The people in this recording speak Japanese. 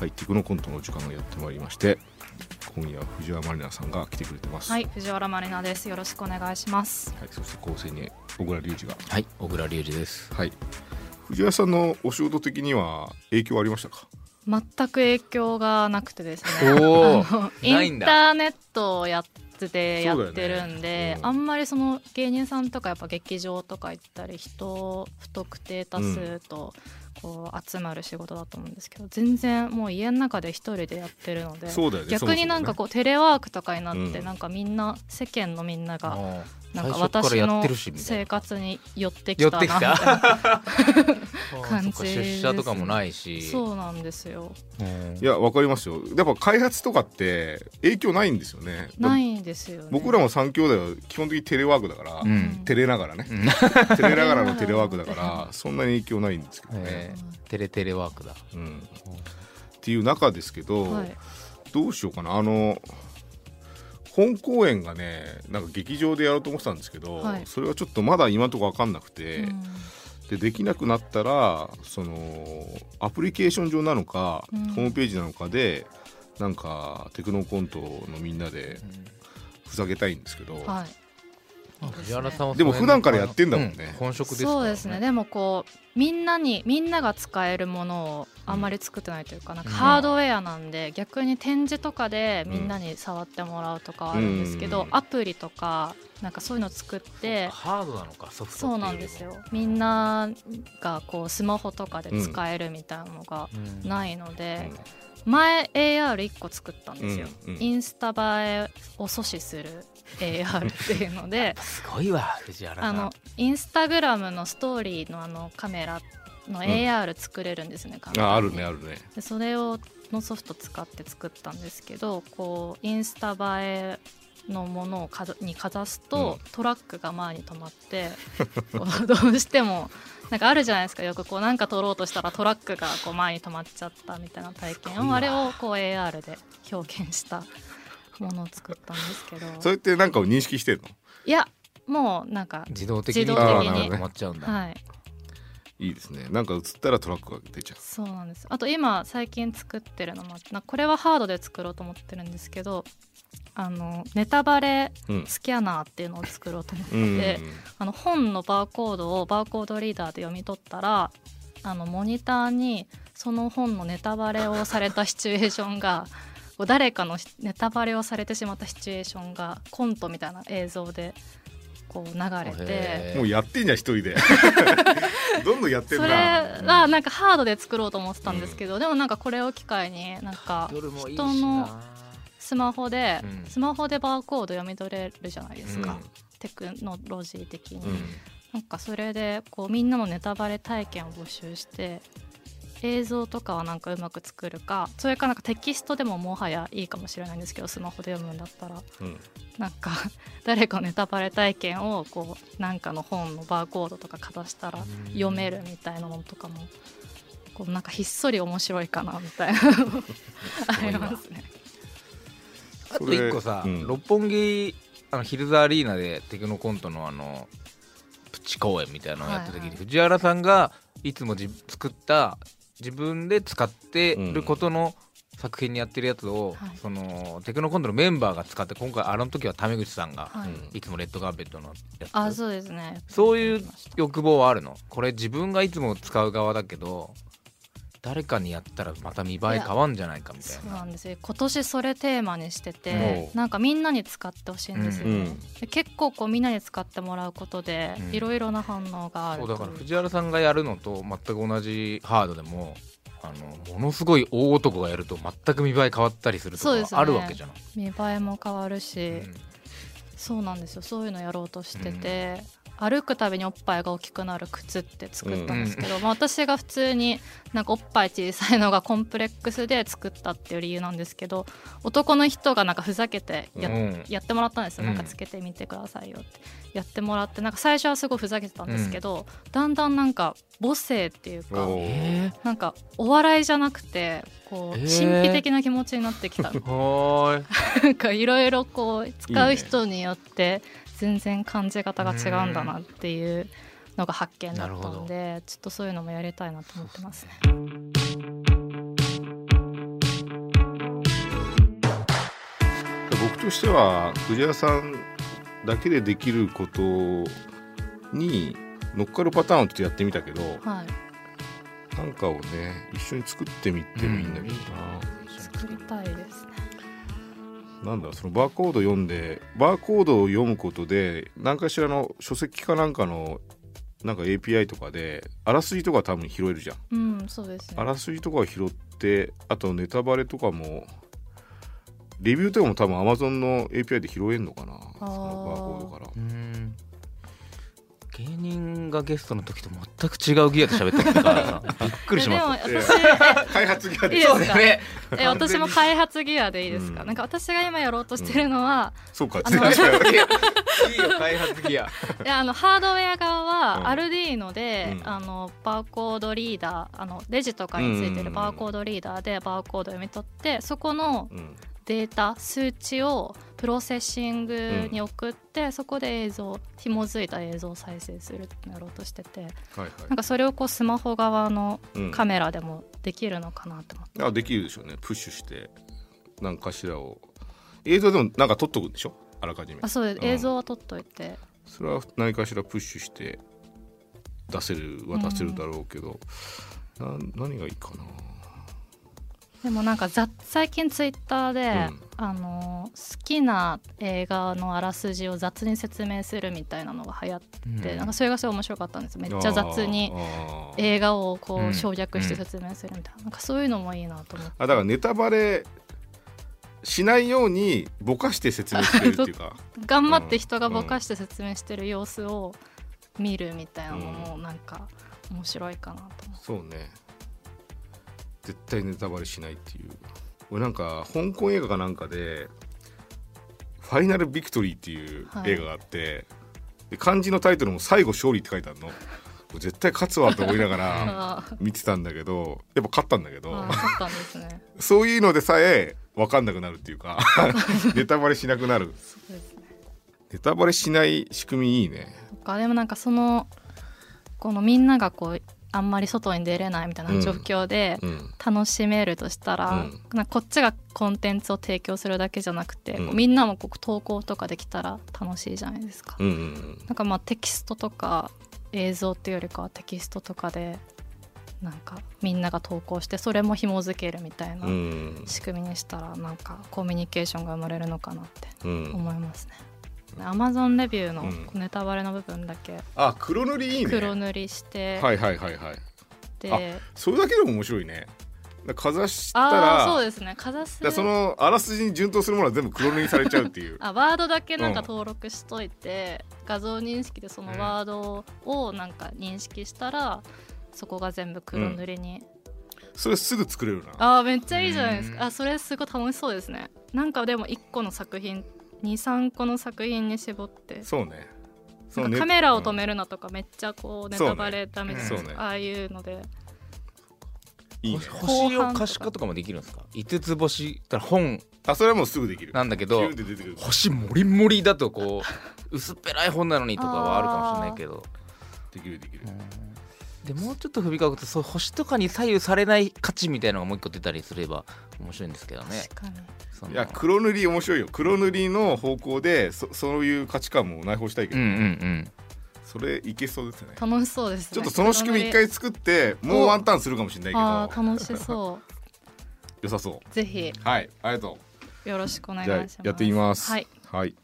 はい、テクノコントの時間がやってまいりまして今夜藤原マリナさんが来てくれてますはい、藤原まりなです。よろしくお願いします。はいそして構成に小倉隆二がはい、小倉隆二です。はい藤原さんのお仕事的には影響ありましたか？全く影響がなくてですね。お インターネットをやっててやってるんで、よねうんあんまりその芸人さんとかやっぱ劇場とか行ったり人不特定多数とこう集まる仕事だと思うんですけど全然もう家の中で一人でやってるのでね逆になんかこうテレワークとかになってうん。なんかみんな世間のみんながなんか私のやってるしみたい生な。活に寄ってき寄たなってきみたいなた。感じ 出社とかもないし。そうなんですよ。いやわかりますよ。やっぱ開発とかって影響ないんですよね。ないんですよね。僕らも三兄弟は基本的にテレワークだから、うん。照れながらね。うん。照れながらのテレワークだからそんなに影響ないんですけどね、えーテレテレワークだ。うん、っていう中ですけど、はい。どうしようかな。あの本公演がねなんか劇場でやろうと思ってたんですけど、はい。それはちょっとまだ今のところ分かんなくて、うん。でできなくなったらそのアプリケーション上なのか、うん。ホームページなのかでなんかテクノコントのみんなでふざけたいんですけど、はいでも普段からやってんだもんね。う本職ですからそうですね。でもこうみんなにみんなが使えるものをあんまり作ってないというかなんかうん。ハードウェアなんで逆に展示とかでみんなに触ってもらうとかはあるんですけど、うん。アプリとかなんかそういうの作ってハードなのか？ソフトそうなんですよ。みんながこうスマホとかで使えるみたいなのがいないので、前 AR1 個作ったんですよ、うんうん。インスタ映えを阻止する AR っていうので。すごいわ藤原さん。あのインスタグラムのストーリーのあのカメラの AR 作れるんですね、簡単に。ああるねあるね。でそれをのソフト使って作ったんですけどこうインスタ映えのものをかざにかざすと、うん。トラックが前に止まってどうしてもなんかあるじゃないですか。よくこうなんか撮ろうとしたらトラックがこう前に止まっちゃったみたいな体験。をあれをこう AR で表現したものを作ったんですけど。それって何かを認識してるの？いやもうなんか自動的に。自動的に。止まっちゃうんだはい。いいですね。なんか映ったらトラックが出ちゃう。そうなんです。あと今最近作ってるのもなこれはハードで作ろうと思ってるんですけどあのネタバレうん。スキャナーっていうのを作ろうと思ってうん。て、あの本のバーコードをバーコードリーダーで読み取ったらあのモニターにその本のネタバレをされたシチュエーションがこう誰かのネタバレをされてしまったシチュエーションがコントみたいな映像でこう流れてもうやってんじゃん一人で。どんどんやってんそれなはなんかハードで作ろうと思ってたんですけど、でもなんかこれを機会になんか人のなスマホで、うん。スマホでバーコード読み取れるじゃないですか、うん。テクノロジー的に、うん。なんかそれでこうみんなのネタバレ体験を募集して映像とかはなんかうまく作るかそれかなんかテキストでももはやいいかもしれないんですけどスマホで読むんだったら。うん。なんか誰かのネタバレ体験をこうなんかの本のバーコードとかかざしたらうん。読めるみたいなのとかもこうなんかひっそり面白いかなみたいな。ありますね。あと一個さ、うん。六本木あのヒルズアリーナでテクノコントのあのプチ公演みたいなのをやった時に、はいはい。藤原さんがいつもじ作った自分で使ってることの作品にやってるやつを、はい。そのテクノコントのメンバーが使って今回あの時はタメ口さんが、はい。いつもレッドカーペットのやつ。あそうですね。そういう欲望はあるの？これ自分がいつも使う側だけど誰かにやったらまた見栄え変わんじゃないかみたいな。そうなんですよ。今年それテーマにしててなんかみんなに使ってほしいんですよ、うんで結構こうみんなに使ってもらうことでうん。いろいろな反応があるそうだから藤原さんがやるのと全く同じハードでもあのものすごい大男がやると全く見栄え変わったりするとかあるわけじゃん、見栄えも変わるし、うん。そうなんですよ。そういうのやろうとしてて、歩くたびにおっぱいが大きくなる靴って作ったんですけど、まあ、私が普通になんかおっぱい小さいのがコンプレックスで作ったっていう理由なんですけど男の人がなんかふざけてや,、うん。やってもらったんですよ、うん。なんかつけてみてくださいよって。やってもらってなんか最初はすごいふざけてたんですけど、だんだんなんか母性っていうかなんかお笑いじゃなくてこう、神秘的な気持ちになってきた。なんかいろいろこう使う人によって全然感じ方が違うんだなっていうのが発見だったんで、ちょっとそういうのもやりたいなと思ってますね。僕としては藤原さんだけでできることに乗っかるパターンをちょっとやってみたけど、はい、なんかをね一緒に作ってみてもいいんだけどな、作りたいですね。なんだそのバーコード読んでバーコードを読むことで何かしらの書籍かなんかのなんか API とかであらすじとか多分拾えるじゃん。うんそうですね。あらすじとかを拾ってあとネタバレとかもレビューとかも多分 Amazon の API で拾えんのかな。そのバーコードから。うん芸人がゲストの時と全く違うギアで喋ってたからさ。びっくりします。えでも私開発ギアでいいですか？ね。え私も開発ギアでいいですか、うん。なんか私が今やろうとしてるのは、そうか。あの いいよ開発ギア。いやあのハードウェア側うん。はアルディーノで、うん。あのバーコードリーダーあのレジとかについてるバーコードリーダーでバーコードを読み取ってそこのうん。データ数値をプロセッシングに送って、そこで映像紐づいた映像を再生するってやろうとしててはいはい。なんかそれをこうスマホ側のうん。カメラでもできるのかなと思って、あできるでしょうね。プッシュして何かしらを。映像でもなんか撮っとくんでしょ？あらかじめ。あそうです、うん。映像は撮っといて。それは何かしらプッシュして出せるは出せるだろうけど、な何がいいかなでもなんかざ最近ツイッターで、うん。あの好きな映画のあらすじを雑に説明するみたいなのが流行って、うん。なんかそれがすごい面白かったんですめっちゃ雑に映画をこうんう省略して説明するみたいな,、なんかそういうのもいいなと思って。あだからネタバレしないようにぼかして説明してるっていうか。頑張って人がぼかして説明してる様子を見るみたいなのもなんか面白いかなと思って。そうね絶対ネタバレしないっていう。俺なんか香港映画かなんかで「ファイナルビクトリー」っていう映画があって、で漢字のタイトルも「最後勝利」って書いてあるの。絶対勝つわと思いながら 見てたんだけどやっぱ勝ったんだけど。あー勝ったんですね。そういうのでさえ分かんなくなるっていうか ネタバレしなくなる。そうですね。ネタバレしない仕組みいいね。でもなんかそのこのみんながこうあんまり外に出れないみたいな状況でうん。楽しめるとしたら、うん。こっちがコンテンツを提供するだけじゃなくて、うん。みんなもこう投稿とかできたら楽しいじゃないですか。うんうんなんかまあテキストとか映像っていうよりかはテキストとかでなんかみんなが投稿してそれも紐付けるみたいなうんうん。仕組みにしたらなんかコミュニケーションが生まれるのかなってうん。思いますね。アマゾンレビューのうん。ネタバレの部分だけ。あ黒塗りいいね。黒塗りして、はいはいはいはい。で。それだけでも面白いね。だかざしたあら。あそうですね。かざす。そのあらすじに順当するものは全部黒塗りされちゃうっていう。あワードだけなんかうん登録しといて、画像認識でそのワードをなんか認識したら、そこが全部黒塗りに、それすぐ作れるな。あーめっちゃいいじゃないですうんか。あそれすごい楽しそうですね。なんかでも1個の作品23個の作品に絞って。そうね。そなんのねかカメラを止うんめるのとかめっちゃこうネタバレダメです。か、そうね。ああいうので。いいね。星を可視化とかもできるんですか？五つ星本。あそれはもうすぐできる。なんだけど星もりもりだとこう薄っぺらい本なのにとかはあるかもしれないけど。できるできるでもうちょっと踏みかくとそう星とかに左右されない価値みたいなのがもう一個出たりすれば面白いんですけどね。確かに。その。いや黒塗り面白いよ。黒塗りの方向でそそういう価値観も内包したいけど、うんうんうん。それいけそうですね。楽しそうですね。ちょっとその仕組み一回作ってもうワンタンするかもしれないけど。あー楽しそ 良さそう。ぜひ。はいありがとう。よろしくお願いしじゃあますやってみます。はい。はい